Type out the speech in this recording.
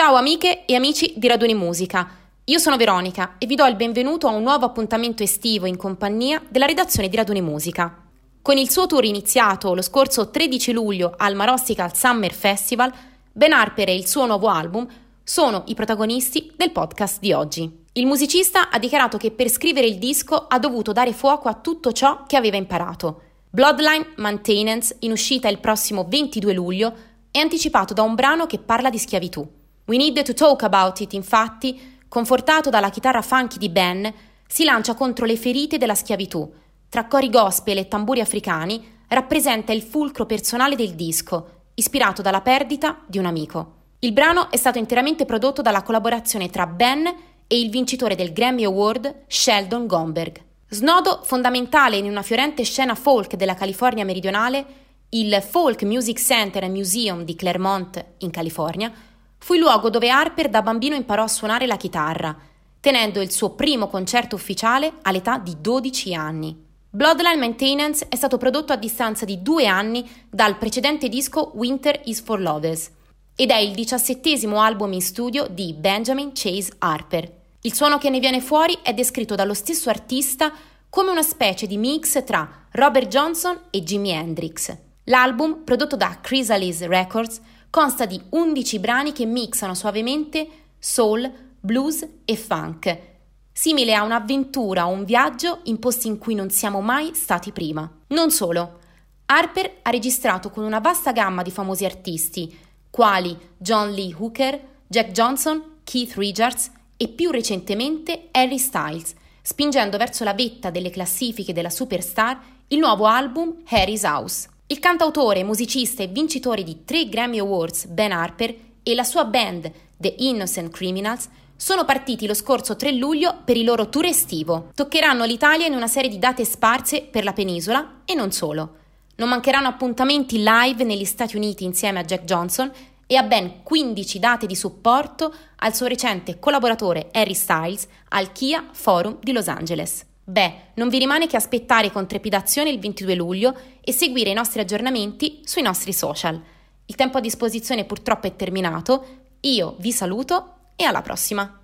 Ciao amiche e amici di Raduni Musica. Io sono Veronica e vi do il benvenuto a un nuovo appuntamento estivo in compagnia della redazione di Raduni Musica. Con il suo tour iniziato lo scorso 13 luglio al Marostical Summer Festival, Ben Harper e il suo nuovo album sono i protagonisti del podcast di oggi. Il musicista ha dichiarato che per scrivere il disco ha dovuto dare fuoco a tutto ciò che aveva imparato. Bloodline Maintenance, in uscita il prossimo 22 luglio, è anticipato da un brano che parla di schiavitù. We Need to Talk About It, infatti, confortato dalla chitarra funky di Ben, si lancia contro le ferite della schiavitù. Tra cori gospel e tamburi africani, rappresenta il fulcro personale del disco, ispirato dalla perdita di un amico. Il brano è stato interamente prodotto dalla collaborazione tra Ben e il vincitore del Grammy Award, Sheldon Gomberg. Snodo fondamentale in una fiorente scena folk della California meridionale, il Folk Music Center and Museum di Claremont, in California, Fu il luogo dove Harper da bambino imparò a suonare la chitarra, tenendo il suo primo concerto ufficiale all'età di 12 anni. Bloodline Maintenance è stato prodotto a distanza di due anni dal precedente disco Winter is for Lovers ed è il diciassettesimo album in studio di Benjamin Chase Harper. Il suono che ne viene fuori è descritto dallo stesso artista come una specie di mix tra Robert Johnson e Jimi Hendrix. L'album, prodotto da Chrysalis Records, consta di 11 brani che mixano suavemente soul, blues e funk, simile a un'avventura o un viaggio in posti in cui non siamo mai stati prima. Non solo, Harper ha registrato con una vasta gamma di famosi artisti, quali John Lee Hooker, Jack Johnson, Keith Richards e più recentemente Harry Styles, spingendo verso la vetta delle classifiche della superstar il nuovo album Harry's House. Il cantautore, musicista e vincitore di tre Grammy Awards, Ben Harper, e la sua band, The Innocent Criminals, sono partiti lo scorso 3 luglio per il loro tour estivo. Toccheranno l'Italia in una serie di date sparse per la penisola e non solo. Non mancheranno appuntamenti live negli Stati Uniti insieme a Jack Johnson e a ben 15 date di supporto al suo recente collaboratore Harry Styles al Kia Forum di Los Angeles. Beh, non vi rimane che aspettare con trepidazione il 22 luglio e seguire i nostri aggiornamenti sui nostri social. Il tempo a disposizione purtroppo è terminato, io vi saluto e alla prossima!